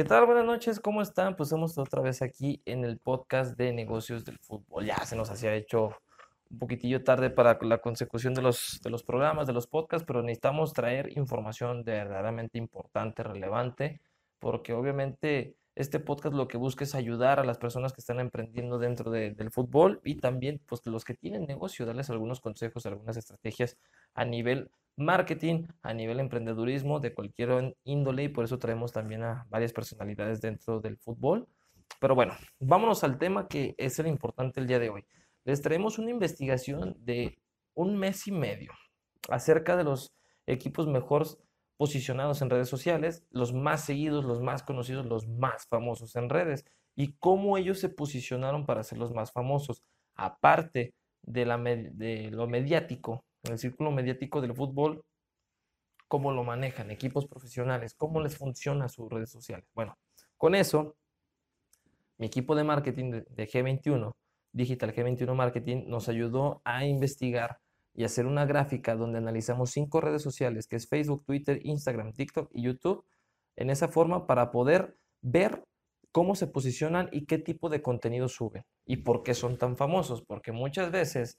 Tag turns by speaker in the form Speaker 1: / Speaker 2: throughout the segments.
Speaker 1: ¿Qué tal? Buenas noches, ¿cómo están? Pues estamos otra vez aquí en el podcast de negocios del fútbol. Ya se nos hacía hecho un poquitillo tarde para la consecución de los, de los programas, de los podcasts, pero necesitamos traer información verdaderamente importante, relevante, porque obviamente este podcast lo que busca es ayudar a las personas que están emprendiendo dentro del fútbol y también pues los que tienen negocio, darles algunos consejos, algunas estrategias a nivel marketing, a nivel emprendedurismo de cualquier índole y por eso traemos también a varias personalidades dentro del fútbol. Pero bueno, vámonos al tema que es el importante el día de hoy. Les traemos una investigación de un mes y medio acerca de los equipos mejores posicionados en redes sociales, los más seguidos, los más conocidos, los más famosos en redes y cómo ellos se posicionaron para ser los más famosos, aparte de, la, de lo mediático, el círculo mediático del fútbol, cómo lo manejan equipos profesionales, cómo les funciona sus redes sociales. Bueno, con eso, mi equipo de marketing de G21, Digital G21 Marketing, nos ayudó a investigar y hacer una gráfica donde analizamos cinco redes sociales, que es Facebook, Twitter, Instagram, TikTok y YouTube, en esa forma para poder ver cómo se posicionan y qué tipo de contenido suben y por qué son tan famosos, porque muchas veces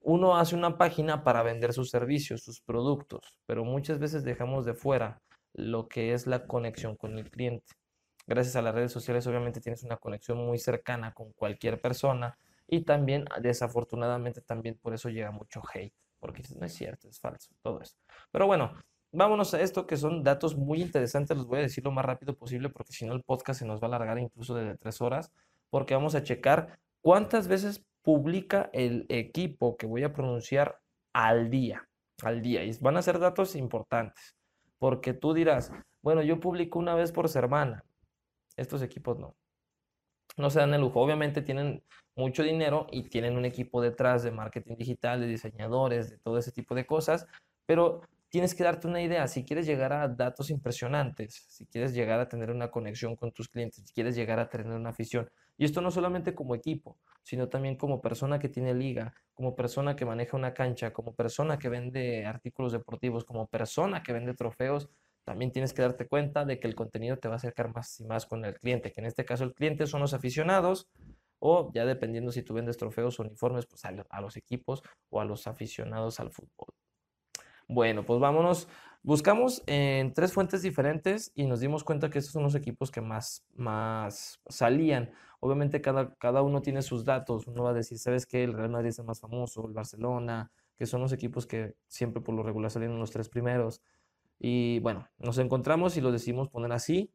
Speaker 1: uno hace una página para vender sus servicios, sus productos, pero muchas veces dejamos de fuera lo que es la conexión con el cliente. Gracias a las redes sociales obviamente tienes una conexión muy cercana con cualquier persona y también, desafortunadamente, también por eso llega mucho hate, porque no es cierto, es falso, todo eso. Pero bueno, vámonos a esto que son datos muy interesantes, los voy a decir lo más rápido posible porque si no el podcast se nos va a alargar incluso de tres horas, porque vamos a checar cuántas veces publica el equipo que voy a pronunciar al día, al día. Y van a ser datos importantes, porque tú dirás, bueno, yo publico una vez por semana. Estos equipos no no se dan el lujo. Obviamente tienen mucho dinero y tienen un equipo detrás de marketing digital, de diseñadores, de todo ese tipo de cosas, pero tienes que darte una idea. Si quieres llegar a datos impresionantes, si quieres llegar a tener una conexión con tus clientes, si quieres llegar a tener una afición, y esto no solamente como equipo, sino también como persona que tiene liga, como persona que maneja una cancha, como persona que vende artículos deportivos, como persona que vende trofeos, también tienes que darte cuenta de que el contenido te va a acercar más y más con el cliente, que en este caso el cliente son los aficionados o ya dependiendo si tú vendes trofeos o uniformes, pues a, los equipos o a los aficionados al fútbol. Bueno, pues vámonos. Buscamos en tres fuentes diferentes y nos dimos cuenta que estos son los equipos que más, más salían. Obviamente cada, cada uno tiene sus datos. Uno va a decir, ¿sabes qué? El Real Madrid es el más famoso, el Barcelona, que son los equipos que siempre por lo regular salieron los tres primeros. Y bueno, nos encontramos y lo decidimos poner así.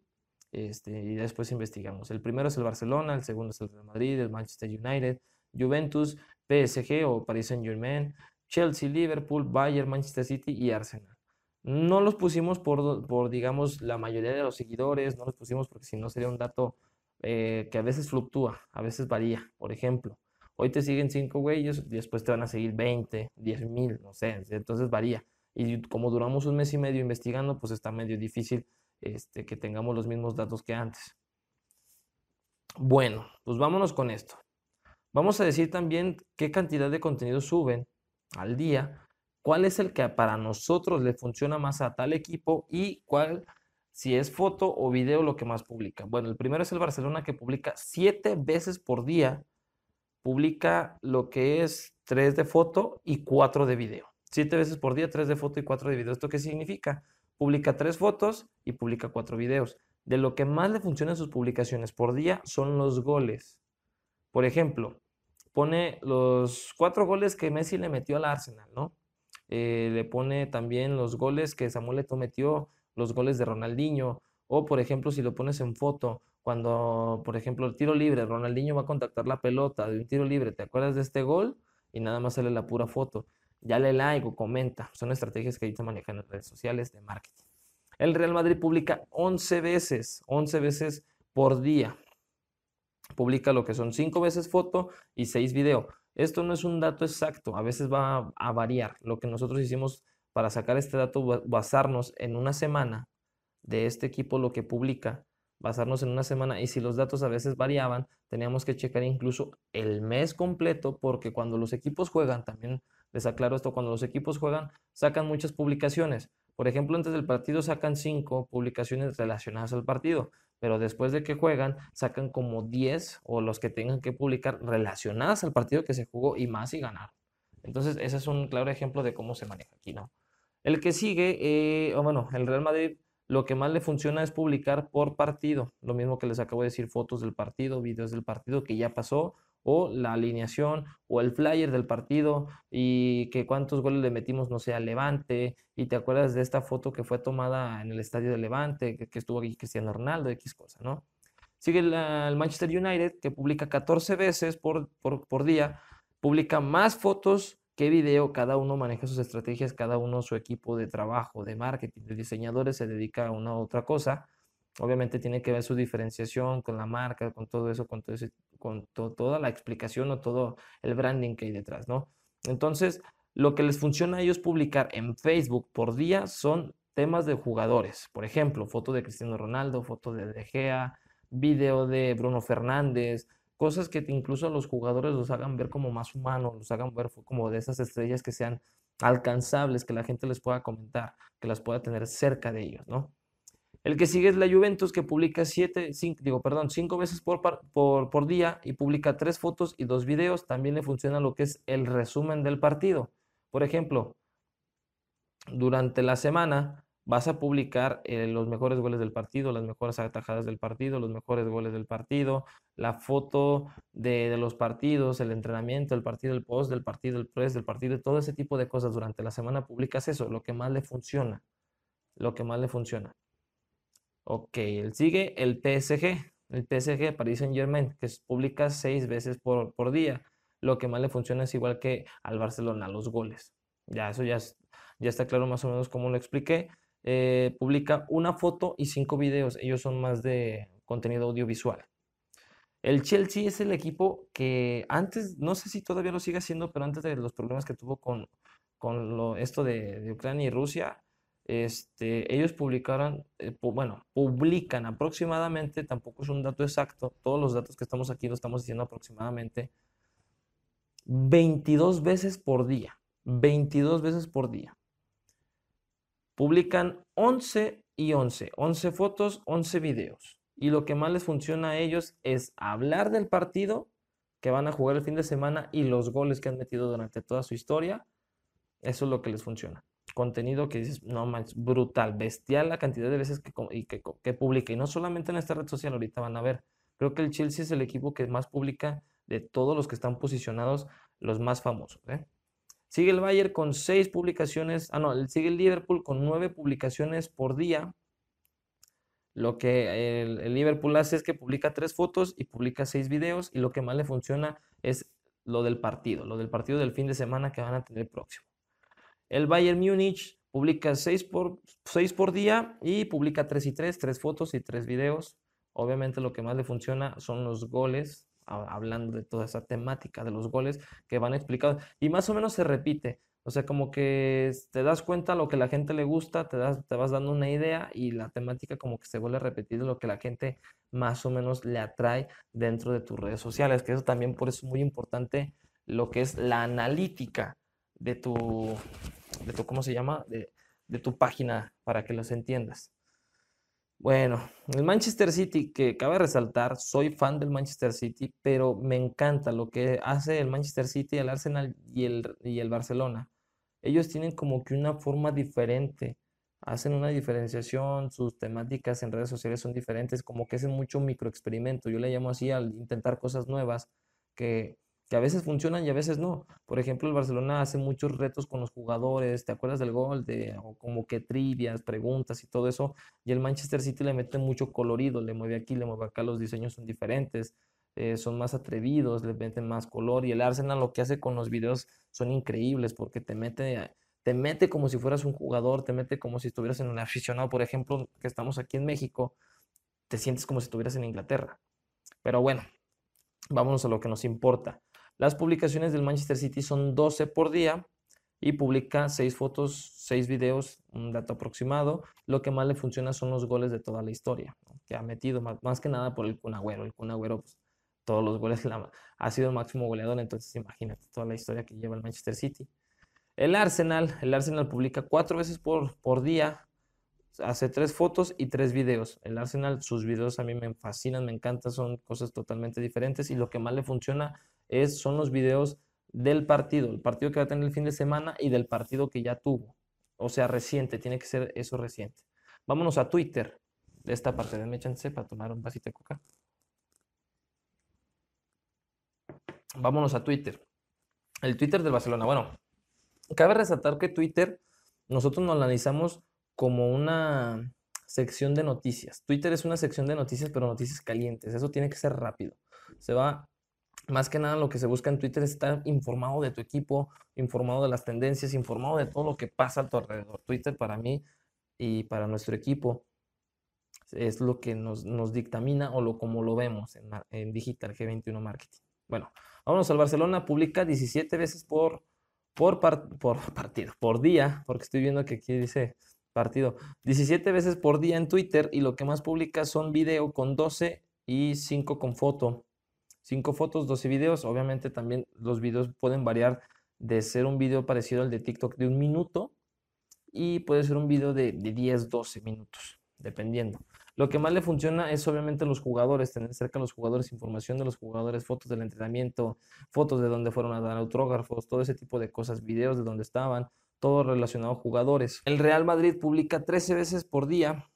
Speaker 1: Este, y después investigamos. El primero es el Barcelona, el segundo es el Real Madrid, el Manchester United, Juventus, PSG o Paris Saint Germain, Chelsea, Liverpool, Bayern, Manchester City y Arsenal. No los pusimos por, por digamos, la mayoría de los seguidores, no los pusimos porque si no sería un dato eh, que a veces fluctúa, a veces varía. Por ejemplo, hoy te siguen 5 güeyes después te van a seguir 20, 10 mil, no sé, entonces varía. Y como duramos un mes y medio investigando, pues está medio difícil este, que tengamos los mismos datos que antes. Bueno, pues vámonos con esto. Vamos a decir también qué cantidad de contenido suben al día, cuál es el que para nosotros le funciona más a tal equipo y cuál, si es foto o video, lo que más publica. Bueno, el primero es el Barcelona que publica siete veces por día, publica lo que es tres de foto y cuatro de video. Siete veces por día, tres de foto y cuatro de video. ¿Esto qué significa? Publica tres fotos y publica cuatro videos. De lo que más le funciona en sus publicaciones por día son los goles. Por ejemplo, pone los cuatro goles que Messi le metió al Arsenal, ¿no? Eh, le pone también los goles que Samuel Eto'o metió, los goles de Ronaldinho. O, por ejemplo, si lo pones en foto, cuando, por ejemplo, el tiro libre, Ronaldinho va a contactar la pelota de un tiro libre, ¿te acuerdas de este gol? Y nada más sale la pura foto ya le like comenta. Son estrategias que ahorita manejan en redes sociales de marketing. El Real Madrid publica 11 veces, 11 veces por día. Publica lo que son 5 veces foto y 6 video. Esto no es un dato exacto, a veces va a, variar. Lo que nosotros hicimos para sacar este dato, basarnos en una semana de este equipo, lo que publica, basarnos en una semana y si los datos a veces variaban, teníamos que checar incluso el mes completo porque cuando los equipos juegan también les aclaro esto, cuando los equipos juegan, sacan muchas publicaciones. Por ejemplo, antes del partido sacan cinco publicaciones relacionadas al partido, pero después de que juegan, sacan como 10 o los que tengan que publicar relacionadas al partido que se jugó y más y ganaron. Entonces, ese es un claro ejemplo de cómo se maneja aquí, ¿no? El que sigue, eh, bueno, el Real Madrid lo que más le funciona es publicar por partido. Lo mismo que les acabo de decir, fotos del partido, videos del partido que ya pasó, o la alineación, o el flyer del partido, y que cuántos goles le metimos, no sé, a Levante, y te acuerdas de esta foto que fue tomada en el estadio de Levante, que, estuvo aquí Cristiano Ronaldo, X cosa, ¿no? Sigue el, Manchester United, que publica 14 veces por, por, por día, publica más fotos qué video, cada uno maneja sus estrategias, cada uno su equipo de trabajo, de marketing, de diseñadores se dedica a una u otra cosa. Obviamente tiene que ver su diferenciación con la marca, con todo eso, con, todo con toda la explicación o todo el branding que hay detrás, ¿no? Entonces, lo que les funciona a ellos publicar en Facebook por día son temas de jugadores. Por ejemplo, foto de Cristiano Ronaldo, foto de De Gea, video de Bruno Fernández, cosas que incluso a los jugadores los hagan ver como más humanos, los hagan ver como de esas estrellas que sean alcanzables, que la gente les pueda comentar, que las pueda tener cerca de ellos, ¿no? El que sigue es la Juventus, que publica siete, cinco, digo, perdón, cinco veces por, día y publica tres fotos y dos videos. También le funciona lo que es el resumen del partido. Por ejemplo, durante la semana vas a publicar eh, los mejores goles del partido, las mejores atajadas del partido, los mejores goles del partido, la foto de, los partidos, el entrenamiento, el partido, el post del partido, el press del partido, todo ese tipo de cosas durante la semana publicas eso, lo que más le funciona, lo que más le funciona. Ok, el sigue el PSG, el PSG Paris Saint Germain, que publica seis veces por, por día. Lo que más le funciona es igual que al Barcelona, los goles. Ya, eso ya, ya está claro más o menos cómo lo expliqué. Eh, publica una foto y cinco videos. Ellos son más de contenido audiovisual. El Chelsea es el equipo que antes, no sé si todavía lo sigue haciendo, pero antes de los problemas que tuvo con, con esto de, Ucrania y Rusia, este, ellos publicaron, eh, bueno, publican aproximadamente, tampoco es un dato exacto, todos los datos que estamos aquí lo estamos diciendo aproximadamente, 22 veces por día, 22 veces por día. Publican 11 y 11, 11 fotos, 11 videos. Y lo que más les funciona a ellos es hablar del partido que van a jugar el fin de semana y los goles que han metido durante toda su historia. Eso es lo que les funciona. Contenido que dices, no más, brutal, bestial la cantidad de veces que, que, publica. Y no solamente en esta red social, ahorita van a ver. Creo que el Chelsea es el equipo que más publica de todos los que están posicionados, los más famosos. ¿eh? Sigue el Bayern con seis publicaciones, ah no, sigue el Liverpool con nueve publicaciones por día. Lo que el, Liverpool hace es que publica tres fotos y publica seis videos y lo que más le funciona es lo del partido, lo del partido del fin de semana que van a tener próximo. El Bayern Múnich publica seis por, seis por día y publica tres y tres, tres fotos y tres videos. Obviamente lo que más le funciona son los goles, hablando de toda esa temática de los goles que van explicados y más o menos se repite. O sea, como que te das cuenta lo que la gente le gusta, te, das, te vas dando una idea y la temática como que se vuelve a repetir lo que la gente más o menos le atrae dentro de tus redes sociales, que eso también por eso es muy importante lo que es la analítica de tu, de tu ¿cómo se llama? De, de tu página para que los entiendas. Bueno, el Manchester City, que cabe resaltar, soy fan del Manchester City, pero me encanta lo que hace el Manchester City, el Arsenal y el, y el Barcelona. Ellos tienen como que una forma diferente, hacen una diferenciación, sus temáticas en redes sociales son diferentes, como que hacen mucho microexperimento. Yo le llamo así al intentar cosas nuevas que que a veces funcionan y a veces no. Por ejemplo, el Barcelona hace muchos retos con los jugadores, ¿te acuerdas del gol? De, o como que trivias, preguntas y todo eso. Y el Manchester City le mete mucho colorido, le mueve aquí, le mueve acá, los diseños son diferentes, eh, son más atrevidos, le meten más color. Y el Arsenal lo que hace con los videos son increíbles porque te mete, te mete como si fueras un jugador, te mete como si estuvieras en un aficionado. Por ejemplo, que estamos aquí en México, te sientes como si estuvieras en Inglaterra. Pero bueno, vámonos a lo que nos importa. Las publicaciones del Manchester City son 12 por día y publica 6 fotos, 6 videos, un dato aproximado. Lo que más le funciona son los goles de toda la historia, que ha metido más, que nada por el Kun El Kun pues, todos los goles ha sido el máximo goleador, entonces imagínate toda la historia que lleva el Manchester City. El Arsenal, el Arsenal publica 4 veces por, por día hace tres fotos y tres videos. El Arsenal, sus videos a mí me fascinan, me encantan, son cosas totalmente diferentes y lo que más le funciona es, son los videos del partido, el partido que va a tener el fin de semana y del partido que ya tuvo. O sea, reciente, tiene que ser eso reciente. Vámonos a Twitter, de esta parte. de chance para tomar un vasito de coca. Vámonos a Twitter. El Twitter del Barcelona. Bueno, cabe resaltar que Twitter nosotros nos analizamos como una sección de noticias. Twitter es una sección de noticias, pero noticias calientes. Eso tiene que ser rápido. Se va, más que nada lo que se busca en Twitter es estar informado de tu equipo, informado de las tendencias, informado de todo lo que pasa a tu alrededor. Twitter para mí y para nuestro equipo es lo que nos, dictamina o lo como lo vemos en, en Digital G21 Marketing. Bueno, vámonos al Barcelona. Publica 17 veces por, por, por partido, por día, porque estoy viendo que aquí dice partido. 17 veces por día en Twitter y lo que más publica son video con 12 y 5 con foto. 5 fotos, 12 videos. Obviamente también los videos pueden variar de ser un video parecido al de TikTok de un minuto y puede ser un video de, de 10, 12 minutos, dependiendo. Lo que más le funciona es obviamente los jugadores, tener cerca a los jugadores, información de los jugadores, fotos del entrenamiento, fotos de dónde fueron a dar autógrafos, todo ese tipo de cosas, videos de dónde estaban, todo relacionado a jugadores. El Real Madrid publica 13 veces por día,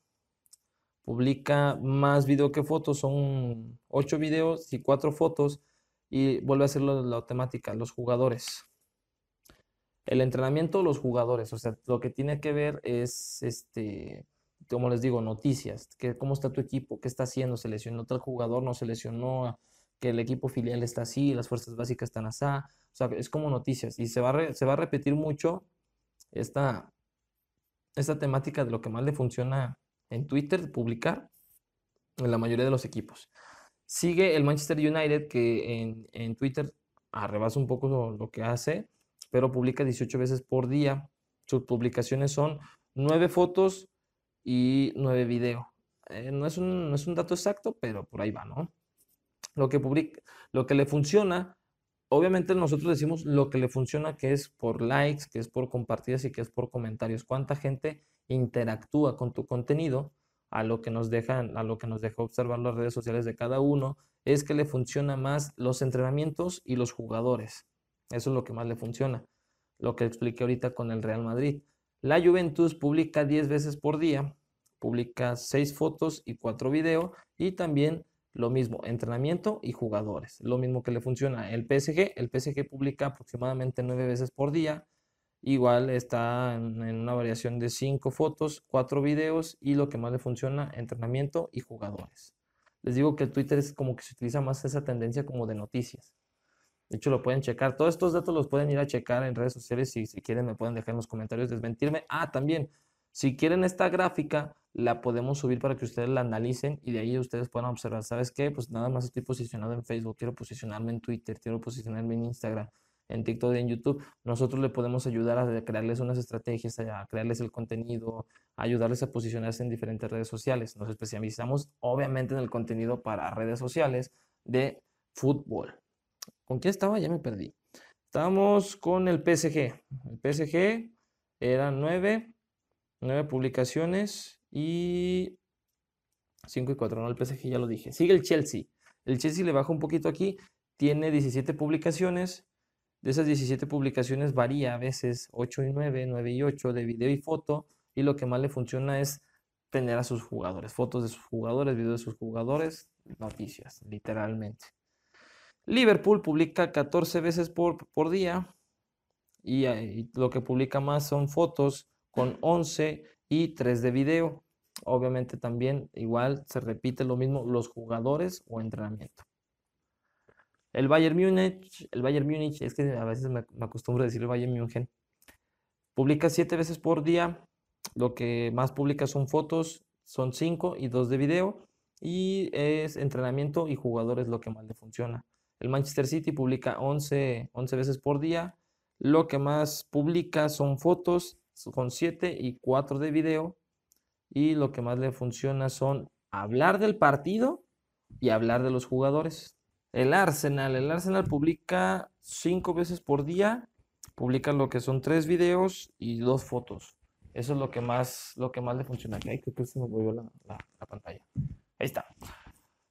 Speaker 1: publica más video que fotos, son 8 videos y 4 fotos, y vuelve a hacerlo la temática, los jugadores. El entrenamiento, los jugadores, o sea, lo que tiene que ver es este como les digo, noticias, que cómo está tu equipo, qué está haciendo, se lesionó tal jugador, no se lesionó, que el equipo filial está así, las fuerzas básicas están así, o sea, es como noticias y se va a, se va a repetir mucho esta, esta temática de lo que más le funciona en Twitter, publicar en la mayoría de los equipos. Sigue el Manchester United que en, en Twitter arrebasa un poco lo, que hace, pero publica 18 veces por día. Sus publicaciones son 9 fotos, y 9 video. Eh, no, es un, no, es un, dato exacto, pero por ahí va, ¿no? Lo que, publica, lo que le funciona, obviamente nosotros decimos lo que le funciona, que es por likes, que es por compartidas y que es por comentarios. ¿Cuánta gente interactúa con tu contenido? A lo que nos dejan, a lo que nos deja observar las redes sociales de cada uno, es que le funciona más los entrenamientos y los jugadores. Eso es lo que más le funciona. Lo que expliqué ahorita con el Real Madrid. La Juventus publica 10 veces por día, publica 6 fotos y 4 videos y también lo mismo, entrenamiento y jugadores. Lo mismo que le funciona el PSG, el PSG publica aproximadamente 9 veces por día, igual está en, una variación de 5 fotos, 4 videos y lo que más le funciona, entrenamiento y jugadores. Les digo que el Twitter es como que se utiliza más esa tendencia como de noticias. De hecho, lo pueden checar. Todos estos datos los pueden ir a checar en redes sociales y si quieren me pueden dejar en los comentarios desmentirme. Ah, también, si quieren esta gráfica, la podemos subir para que ustedes la analicen y de ahí ustedes puedan observar, ¿sabes qué? Pues nada más estoy posicionado en Facebook, quiero posicionarme en Twitter, quiero posicionarme en Instagram, en TikTok y en YouTube. Nosotros le podemos ayudar a crearles unas estrategias, a crearles el contenido, a ayudarles a posicionarse en diferentes redes sociales. Nos especializamos obviamente en el contenido para redes sociales de fútbol. ¿Con quién estaba? Ya me perdí. Estábamos con el PSG. El PSG eran nueve, nueve publicaciones y 5 y 4. No, el PSG ya lo dije. Sigue el Chelsea. El Chelsea le baja un poquito aquí. Tiene 17 publicaciones. De esas 17 publicaciones varía a veces 8 y 9, 9 y 8 de video y foto. Y lo que más le funciona es tener a sus jugadores, fotos de sus jugadores, videos de sus jugadores, noticias, literalmente. Liverpool publica 14 veces por, por día y, lo que publica más son fotos con 11 y 3 de video. Obviamente también igual se repite lo mismo los jugadores o entrenamiento. El Bayern Múnich, el Bayern Múnich, es que a veces me, acostumbro a decir el Bayern München, publica 7 veces por día. Lo que más publica son fotos, son 5 y 2 de video. Y es entrenamiento y jugadores lo que más le funciona. El Manchester City publica 11, 11 veces por día. Lo que más publica son fotos, con 7 y 4 de video. Y lo que más le funciona son hablar del partido y hablar de los jugadores. El Arsenal, el Arsenal publica 5 veces por día. Publica lo que son 3 videos y 2 fotos. Eso es lo que más, lo que más le funciona. Ay, creo que se me movió la, la, pantalla. Ahí está.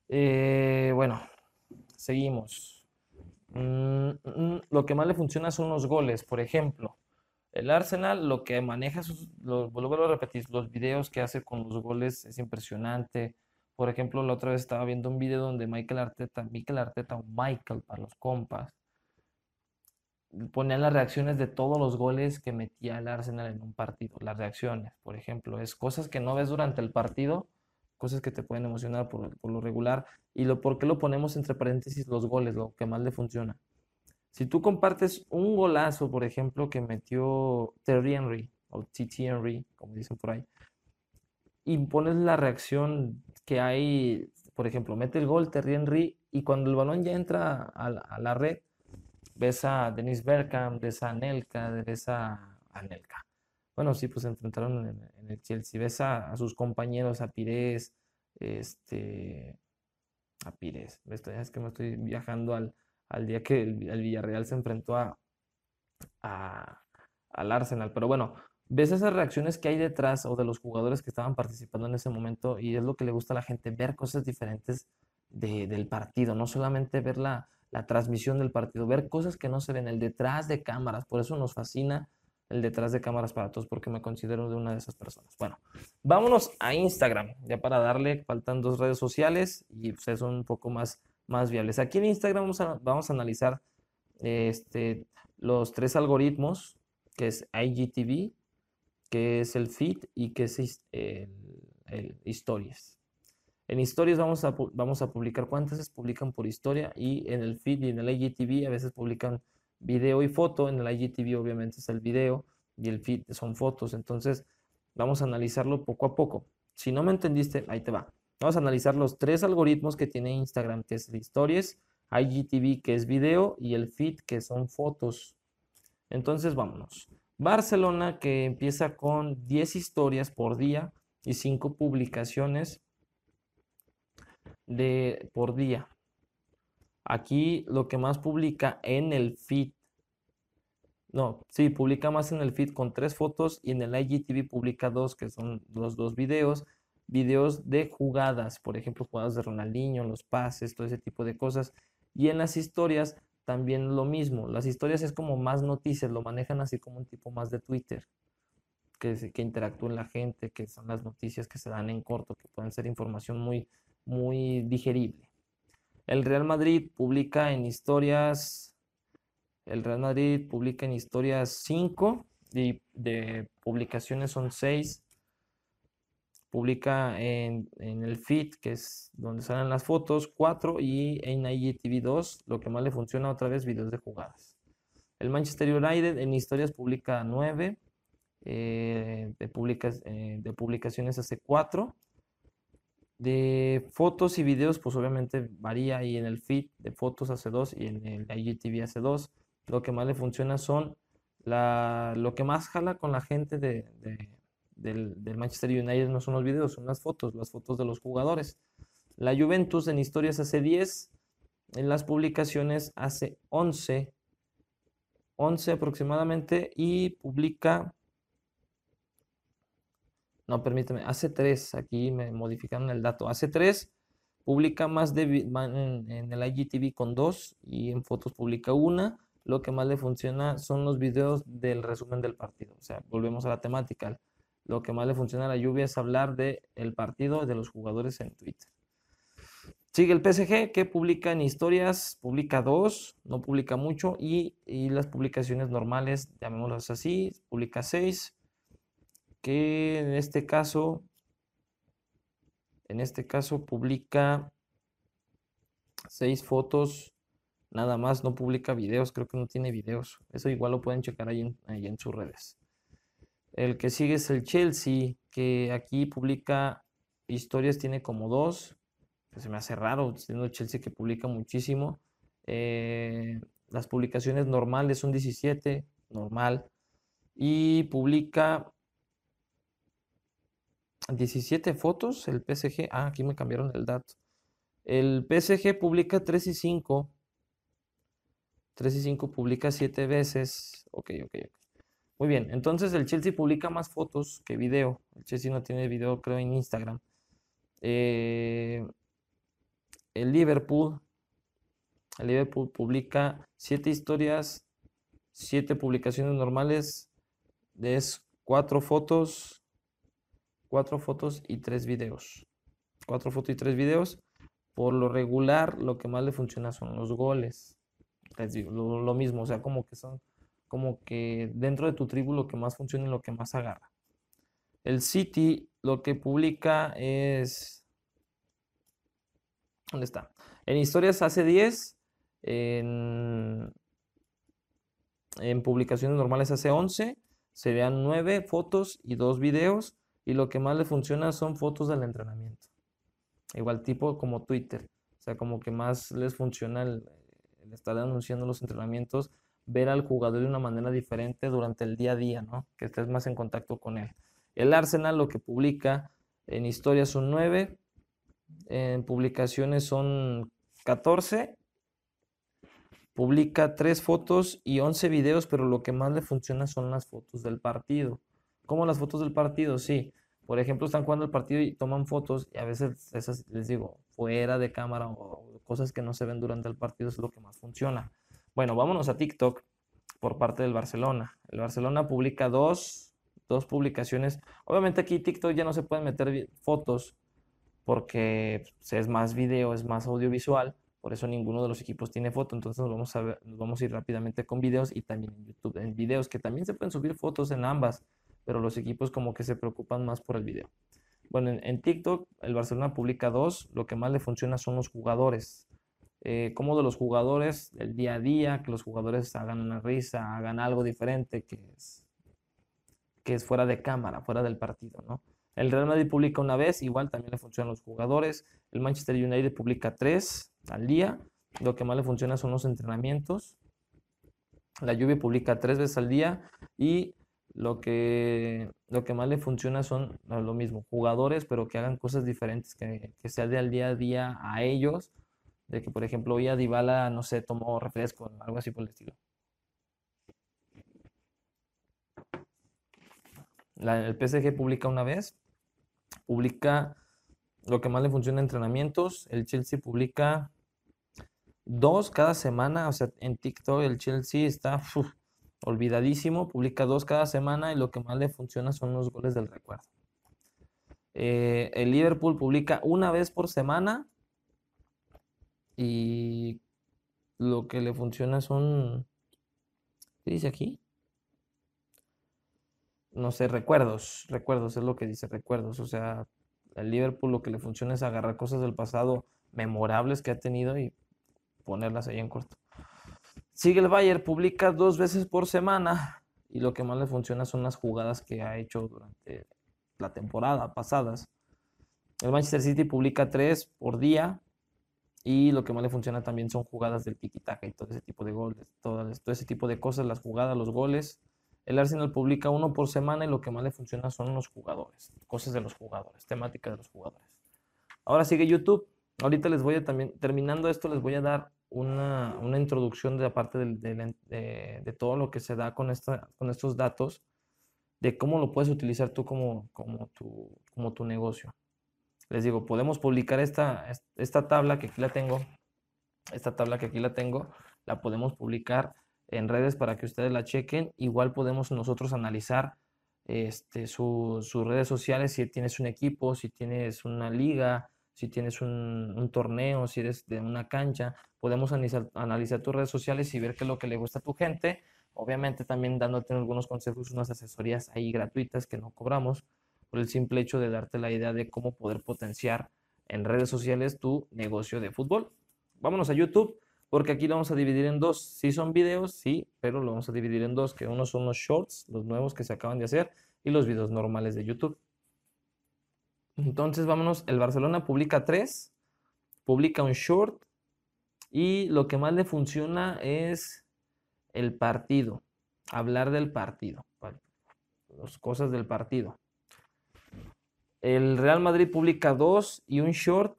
Speaker 1: Eh, bueno, seguimos. Mm, mm, lo que más le funciona son los goles. Por ejemplo, el Arsenal lo que maneja, sus, lo, vuelvo a repetir, los videos que hace con los goles es impresionante. Por ejemplo, la otra vez estaba viendo un video donde Michael Arteta, Michael Arteta o Michael para los compas, ponía las reacciones de todos los goles que metía el Arsenal en un partido. Las reacciones, por ejemplo, es cosas que no ves durante el partido, cosas que te pueden emocionar por, lo regular. Y lo, ¿por qué lo ponemos entre paréntesis los goles? Lo que más le funciona. Si tú compartes un golazo, por ejemplo, que metió Terry Henry, o TT Henry, como dicen por ahí, y pones la reacción que hay, por ejemplo, mete el gol Terry Henry y cuando el balón ya entra a la, red, ves a Denis Bergkamp, ves a Anelka, ves a Anelka. Bueno, sí, pues se enfrentaron en, el Chelsea. Ves a, sus compañeros, a Pires, este, a Pires. Es que me estoy viajando al, día que el, Villarreal se enfrentó a, al Arsenal. Pero bueno, ves esas reacciones que hay detrás o de los jugadores que estaban participando en ese momento y es lo que le gusta a la gente, ver cosas diferentes del partido, no solamente ver la, transmisión del partido, ver cosas que no se ven, el detrás de cámaras, por eso nos fascina el detrás de cámaras para todos, porque me considero de una de esas personas. Bueno, vámonos a Instagram, ya para darle, faltan dos redes sociales y ustedes son un poco más, más viables. Aquí en Instagram vamos a, vamos a analizar este, los tres algoritmos, que es IGTV, que es el feed y que es el, historias. En historias vamos a, vamos a publicar cuántas se publican por historia y en el feed y en el IGTV a veces publican video y foto. En el IGTV obviamente es el video y el feed son fotos. Entonces vamos a analizarlo poco a poco. Si no me entendiste, ahí te va. Vamos a analizar los tres algoritmos que tiene Instagram, que es el Stories, IGTV, que es video, y el feed, que son fotos. Entonces, vámonos. Barcelona que empieza con 10 historias por día y 5 publicaciones de, por día. Aquí lo que más publica en el feed. No, sí, publica más en el feed con tres fotos y en el IGTV publica dos, que son los dos videos. Videos de jugadas, por ejemplo, jugadas de Ronaldinho, los pases, todo ese tipo de cosas. Y en las historias también lo mismo. Las historias es como más noticias, lo manejan así como un tipo más de Twitter, que, que la gente, que son las noticias que se dan en corto, que pueden ser información muy, muy digerible. El Real Madrid publica en historias, el Real Madrid publica en historias 5 y de publicaciones son 6 publica en, el feed, que es donde salen las fotos, 4 y en IGTV 2, lo que más le funciona otra vez, videos de jugadas. El Manchester United en historias publica 9, eh, de, eh, de publicaciones hace 4. De fotos y videos, pues obviamente varía y en el feed de fotos hace 2 y en el IGTV hace 2. Lo que más le funciona son la, lo que más jala con la gente de del, Manchester United no son los videos, son las fotos, las fotos de los jugadores. La Juventus en historias hace 10, en las publicaciones hace 11, 11 aproximadamente y publica, no permíteme, hace 3, aquí me modificaron el dato, hace 3, publica más de, en, en el IGTV con 2 y en fotos publica una. Lo que más le funciona son los videos del resumen del partido. O sea, volvemos a la temática lo que más le funciona a la lluvia es hablar del el partido de los jugadores en Twitter. Sigue el PSG que publica en historias, publica dos, no publica mucho, y, las publicaciones normales, llamémoslas así, publica seis, que en este caso, en este caso publica seis fotos, nada más, no publica videos, creo que no tiene videos. Eso igual lo pueden checar ahí en, ahí en sus redes. El que sigue es el Chelsea, que aquí publica historias, tiene como dos. se me hace raro, siendo Chelsea que publica muchísimo. Eh, las publicaciones normales son 17, normal. Y publica 17 fotos el PSG. Ah, aquí me cambiaron el dato. El PSG publica 3 y 5. 3 y 5 publica 7 veces. Ok, ok, ok. Muy bien, entonces el Chelsea publica más fotos que video. El Chelsea no tiene video, creo, en Instagram. Eh, el Liverpool, el Liverpool publica siete historias, siete publicaciones normales, de cuatro fotos, cuatro fotos y tres videos. Cuatro fotos y tres videos. Por lo regular, lo que más le funciona son los goles. lo, lo mismo, o sea, como que son como que dentro de tu tribu lo que más funciona y lo que más agarra. El City lo que publica es... ¿Dónde está? En historias hace 10, en, publicaciones normales hace 11, serían 9 fotos y 2 videos y lo que más le funciona son fotos del entrenamiento. Igual tipo como Twitter, o sea, como que más les funciona el estar anunciando los entrenamientos ver al jugador de una manera diferente durante el día a día, ¿no? Que estés más en contacto con él. El Arsenal lo que publica en historias son 9, en publicaciones son 14, publica 3 fotos y 11 videos, pero lo que más le funciona son las fotos del partido. ¿Cómo las fotos del partido? Sí. Por ejemplo, están jugando el partido y toman fotos y a veces esas, les digo, fuera de cámara o cosas que no se ven durante el partido es lo que más funciona. Bueno, vámonos a TikTok por parte del Barcelona. El Barcelona publica dos, publicaciones. Obviamente aquí TikTok ya no se pueden meter fotos porque pues, es más video, es más audiovisual. Por eso ninguno de los equipos tiene foto. Entonces nos vamos a, nos vamos a ir rápidamente con videos y también en YouTube. En videos que también se pueden subir fotos en ambas, pero los equipos como que se preocupan más por el video. Bueno, en, en TikTok el Barcelona publica dos. Lo que más le funciona son los jugadores eh, como de los jugadores, el día a día, que los jugadores hagan una risa, hagan algo diferente que es, que es fuera de cámara, fuera del partido, ¿no? El Real Madrid publica una vez, igual también le funcionan los jugadores. El Manchester United publica tres al día. Lo que más le funciona son los entrenamientos. La Juve publica tres veces al día y lo que, lo que más le funciona son lo mismo, jugadores, pero que hagan cosas diferentes, que, que sea al día a día a ellos de que, por ejemplo, hoy a no sé, tomó refresco, algo así por el estilo. el PSG publica una vez, publica lo que más le funciona entrenamientos. El Chelsea publica dos cada semana, o sea, en TikTok el Chelsea está olvidadísimo, publica dos cada semana y lo que más le funciona son los goles del recuerdo. Eh, el Liverpool publica una vez por semana y lo que le funciona son, ¿qué dice aquí? No sé, recuerdos, recuerdos, es lo que dice, recuerdos. O sea, el Liverpool lo que le funciona es agarrar cosas del pasado memorables que ha tenido y ponerlas ahí en corto. Sigue el Bayern, publica dos veces por semana y lo que más le funciona son las jugadas que ha hecho durante la temporada pasadas. El Manchester City publica tres por día y lo que más le funciona también son jugadas del tiki-taka y todo ese tipo de goles, todo, ese tipo de cosas, las jugadas, los goles. El Arsenal publica uno por semana y lo que más le funciona son los jugadores, cosas de los jugadores, temática de los jugadores. Ahora sigue YouTube. Ahorita les voy a también, terminando esto, les voy a dar una, introducción de la parte de, todo lo que se da con, esta, con estos datos, de cómo lo puedes utilizar tú como, como, tu, como tu negocio les digo, podemos publicar esta, esta tabla que aquí la tengo, esta tabla que aquí la tengo, la podemos publicar en redes para que ustedes la chequen. Igual podemos nosotros analizar este, sus redes sociales, si tienes un equipo, si tienes una liga, si tienes un, torneo, si eres de una cancha, podemos analizar, analizar, tus redes sociales y ver qué es lo que le gusta a tu gente. Obviamente también dándote algunos consejos, unas asesorías ahí gratuitas que no cobramos por el simple hecho de darte la idea de cómo poder potenciar en redes sociales tu negocio de fútbol. Vámonos a YouTube, porque aquí lo vamos a dividir en dos. Sí son videos, sí, pero lo vamos a dividir en dos, que uno son los shorts, los nuevos que se acaban de hacer, y los videos normales de YouTube. Entonces, vámonos, el Barcelona publica tres, publica un short, y lo que más le funciona es el partido, hablar del partido, las cosas del partido. El Real Madrid publica dos y un short.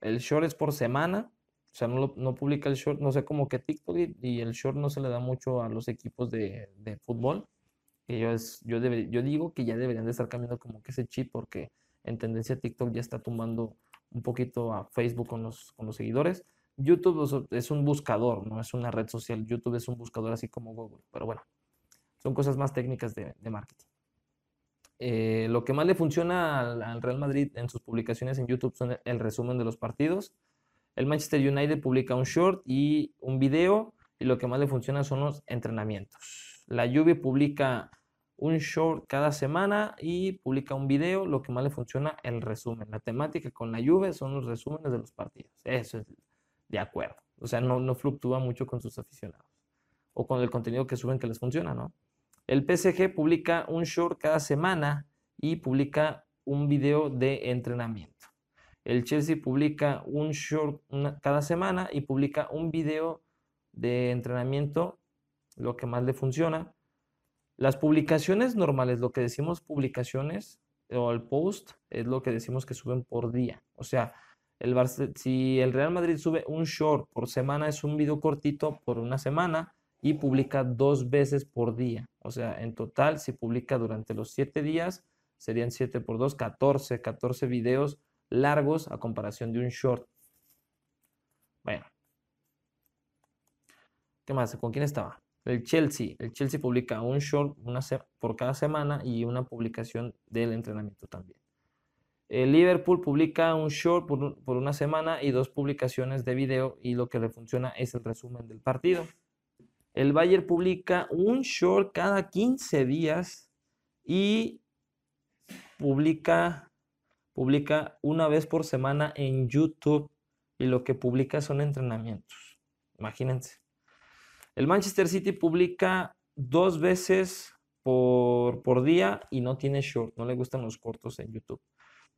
Speaker 1: El short es por semana. O sea, no, no publica el short, no sé cómo que TikTok y, el short no se le da mucho a los equipos de, fútbol. Yo, digo que ya deberían de estar cambiando como que ese chip porque en tendencia TikTok ya está tumbando un poquito a Facebook con los seguidores. YouTube es un buscador, no es una red social. YouTube es un buscador así como Google. Pero bueno, son cosas más técnicas de, marketing. Eh, lo que más le funciona al, Real Madrid en sus publicaciones en YouTube son el resumen de los partidos. El Manchester United publica un short y un video y lo que más le funciona son los entrenamientos. La Juve publica un short cada semana y publica un video. Lo que más le funciona el resumen. La temática con la Juve son los resúmenes de los partidos. Eso es de acuerdo. O sea, no, no fluctúa mucho con sus aficionados o con el contenido que suben que les funciona, ¿no? El PSG publica un short cada semana y publica un video de entrenamiento. El Chelsea publica un short cada semana y publica un video de entrenamiento, lo que más le funciona. Las publicaciones normales, lo que decimos publicaciones o el post, es lo que decimos que suben por día. O sea, si el Real Madrid sube un short por semana, es un video cortito por una semana y publica dos veces por día. O sea, en total, si publica durante los siete días, serían 7 por 2, 14, 14 videos largos a comparación de un short. Bueno. ¿Qué más? ¿Con quién estaba? El Chelsea. El Chelsea publica un short por cada semana y una publicación del entrenamiento también. El Liverpool publica un short por una semana y dos publicaciones de video y lo que le funciona es el resumen del partido. El Bayern publica un short cada 15 días y publica, publica una vez por semana en YouTube y lo que publica son entrenamientos. Imagínense. El Manchester City publica dos veces por, por día y no tiene short, no le gustan los cortos en YouTube.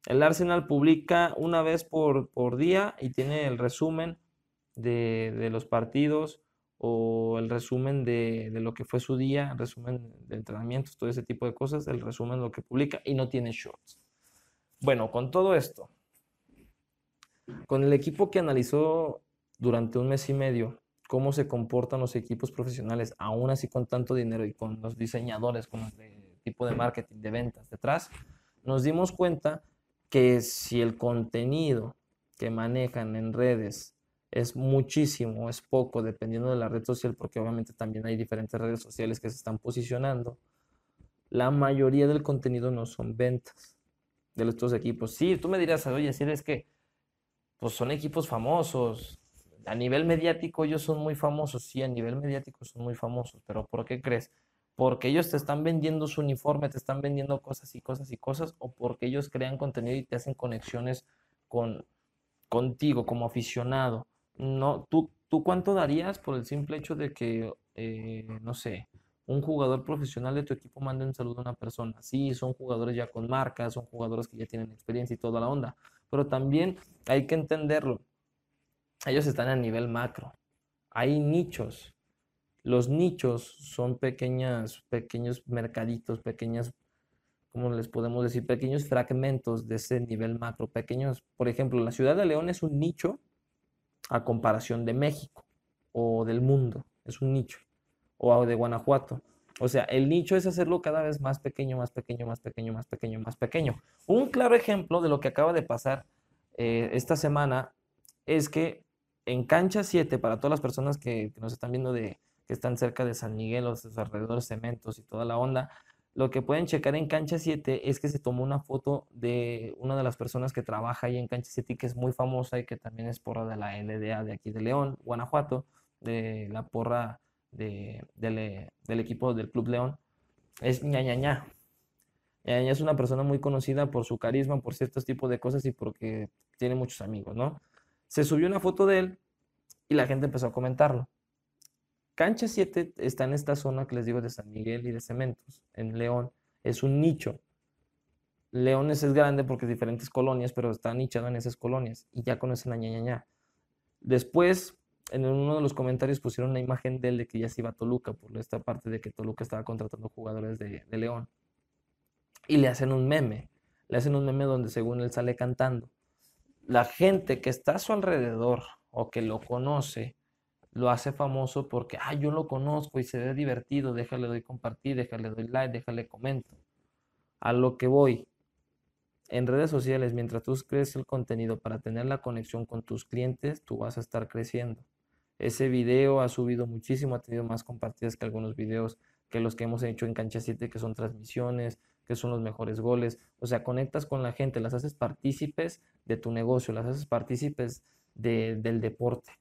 Speaker 1: El Arsenal publica una vez por, por día y tiene el resumen de, de los partidos o el resumen de, lo que fue su día, resumen de entrenamientos, todo ese tipo de cosas, el resumen de lo que publica y no tiene shorts. Bueno, con todo esto, con el equipo que analizó durante un mes y medio cómo se comportan los equipos profesionales, aún así con tanto dinero y con los diseñadores, con el tipo de marketing, de ventas detrás, nos dimos cuenta que si el contenido que manejan en redes es muchísimo, es poco, dependiendo de la red social, porque obviamente también hay diferentes redes sociales que se están posicionando. La mayoría del contenido no son ventas de estos equipos. Sí, tú me dirás, oye, si es que pues son equipos famosos. A nivel mediático ellos son muy famosos, sí, a nivel mediático son muy famosos, pero ¿por qué crees? Porque ellos te están vendiendo su uniforme, te están vendiendo cosas y cosas y cosas, o porque ellos crean contenido y te hacen conexiones con, contigo como aficionado no, ¿tú, ¿tú cuánto darías por el simple hecho de que, eh, no sé, un jugador profesional de tu equipo mande un saludo a una persona? Sí, son jugadores ya con marcas, son jugadores que ya tienen experiencia y toda la onda, pero también hay que entenderlo. Ellos están a nivel macro. Hay nichos. Los nichos son pequeñas, pequeños mercaditos, pequeñas ¿cómo les podemos decir? Pequeños fragmentos de ese nivel macro, pequeños, por ejemplo, la ciudad de León es un nicho a comparación de México o del mundo, es un nicho, o de Guanajuato. O sea, el nicho es hacerlo cada vez más pequeño, más pequeño, más pequeño, más pequeño, más pequeño. Un claro ejemplo de lo que acaba de pasar eh, esta semana es que en Cancha 7, para todas las personas que, nos están viendo de que están cerca de San Miguel, los alrededores cementos y toda la onda, lo que pueden checar en Cancha 7 es que se tomó una foto de una de las personas que trabaja ahí en Cancha 7 y que es muy famosa y que también es porra de la LDA de aquí de León, Guanajuato, de la porra de, del equipo del Club León. Es ñañaña. Ñaña es una persona muy conocida por su carisma, por ciertos tipos de cosas y porque tiene muchos amigos, ¿no? Se subió una foto de él y la gente empezó a comentarlo. Cancha 7 está en esta zona que les digo de San Miguel y de Cementos, en León. Es un nicho. León es, grande porque es diferentes colonias, pero está nichado en esas colonias y ya conocen a ñañaña. Después, en uno de los comentarios pusieron una imagen de él de que ya se iba a Toluca, por esta parte de que Toluca estaba contratando jugadores de León. Y le hacen un meme. Le hacen un meme donde según él sale cantando. La gente que está a su alrededor o que lo conoce, lo hace famoso porque, ah, yo lo conozco y se ve divertido, déjale doy compartir, déjale doy like, déjale comento. A lo que voy, en redes sociales, mientras tú crees el contenido para tener la conexión con tus clientes, tú vas a estar creciendo. Ese video ha subido muchísimo, ha tenido más compartidas que algunos videos que los que hemos hecho en Cancha 7, que son transmisiones, que son los mejores goles. O sea, conectas con la gente, las haces partícipes de tu negocio, las haces partícipes del deporte.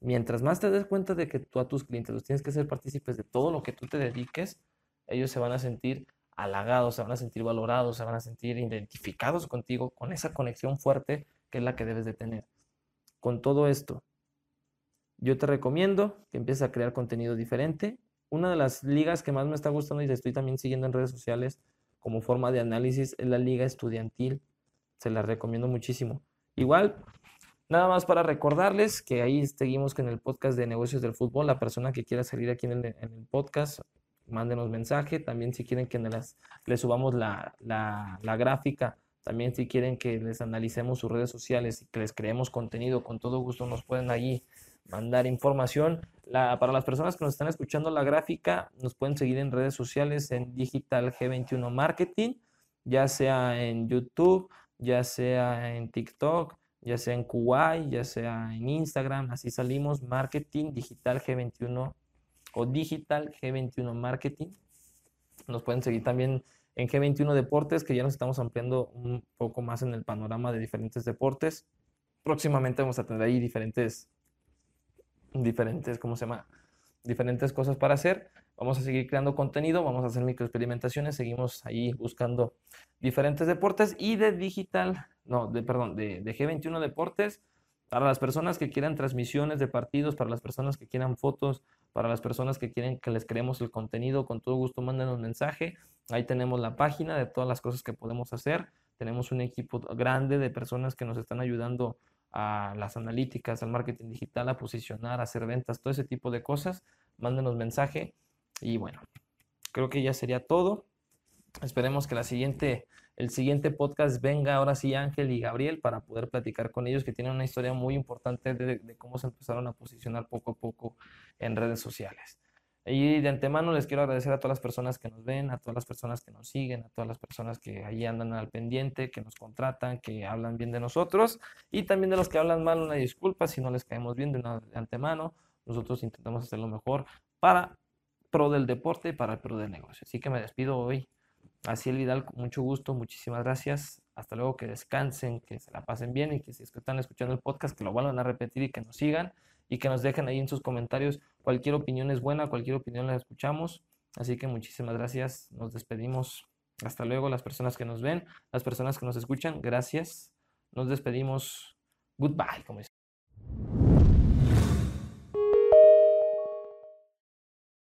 Speaker 1: Mientras más te des cuenta de que tú a tus clientes los tienes que ser partícipes de todo lo que tú te dediques, ellos se van a sentir halagados, se van a sentir valorados, se van a sentir identificados contigo, con esa conexión fuerte que es la que debes de tener. Con todo esto, yo te recomiendo que empieces a crear contenido diferente. Una de las ligas que más me está gustando y estoy también siguiendo en redes sociales como forma de análisis es la liga estudiantil. Se la recomiendo muchísimo. Igual, nada más para recordarles que ahí seguimos con el podcast de negocios del fútbol. La persona que quiera salir aquí en el, podcast, mándenos mensaje. También si quieren que les, subamos la, la, la gráfica también si quieren que les analicemos sus redes sociales y que les creemos contenido, con todo gusto nos pueden allí mandar información. para las personas que nos están escuchando la gráfica, nos pueden seguir en redes sociales en Digital G21 Marketing, ya sea en YouTube, ya sea en TikTok, ya sea en Kuwait, ya sea en Instagram, así salimos, Marketing Digital G21 o Digital G21 Marketing. Nos pueden seguir también en G21 Deportes, que ya nos estamos ampliando un poco más en el panorama de diferentes deportes. Próximamente vamos a tener ahí diferentes diferentes, ¿cómo se llama? Diferentes cosas para hacer. Vamos a seguir creando contenido, vamos a hacer microexperimentaciones, seguimos ahí buscando diferentes deportes y de digital, no, de, perdón, de, de G21 Deportes, para las personas que quieran transmisiones de partidos, para las personas que quieran fotos, para las personas que quieren que les creemos el contenido, con todo gusto manden un mensaje. Ahí tenemos la página de todas las cosas que podemos hacer. Tenemos un equipo grande de personas que nos están ayudando a las analíticas, al marketing digital, a posicionar, a hacer ventas, todo ese tipo de cosas, mándenos mensaje y bueno, creo que ya sería todo. Esperemos que la siguiente, el siguiente podcast venga ahora sí Ángel y Gabriel para poder platicar con ellos que tienen una historia muy importante de cómo se empezaron a posicionar poco a poco en redes sociales. Y de antemano les quiero agradecer a todas las personas que nos ven, a todas las personas que nos siguen, a todas las personas que ahí andan al pendiente, que nos contratan, que hablan bien de nosotros y también de los que hablan mal, una disculpa si no les caemos bien de, de antemano. Nosotros intentamos hacer lo mejor para pro del deporte y para el pro del negocio. Así que me despido hoy. Así el Vidal, mucho gusto, muchísimas gracias. Hasta luego, que descansen, que se la pasen bien y que si están escuchando el podcast, que lo vuelvan a repetir y que nos sigan y que nos dejen ahí en sus comentarios. Cualquier opinión es buena, cualquier opinión la escuchamos. Así que muchísimas gracias. Nos despedimos. Hasta luego las personas que nos ven, las personas que nos escuchan. Gracias. Nos despedimos. Goodbye, como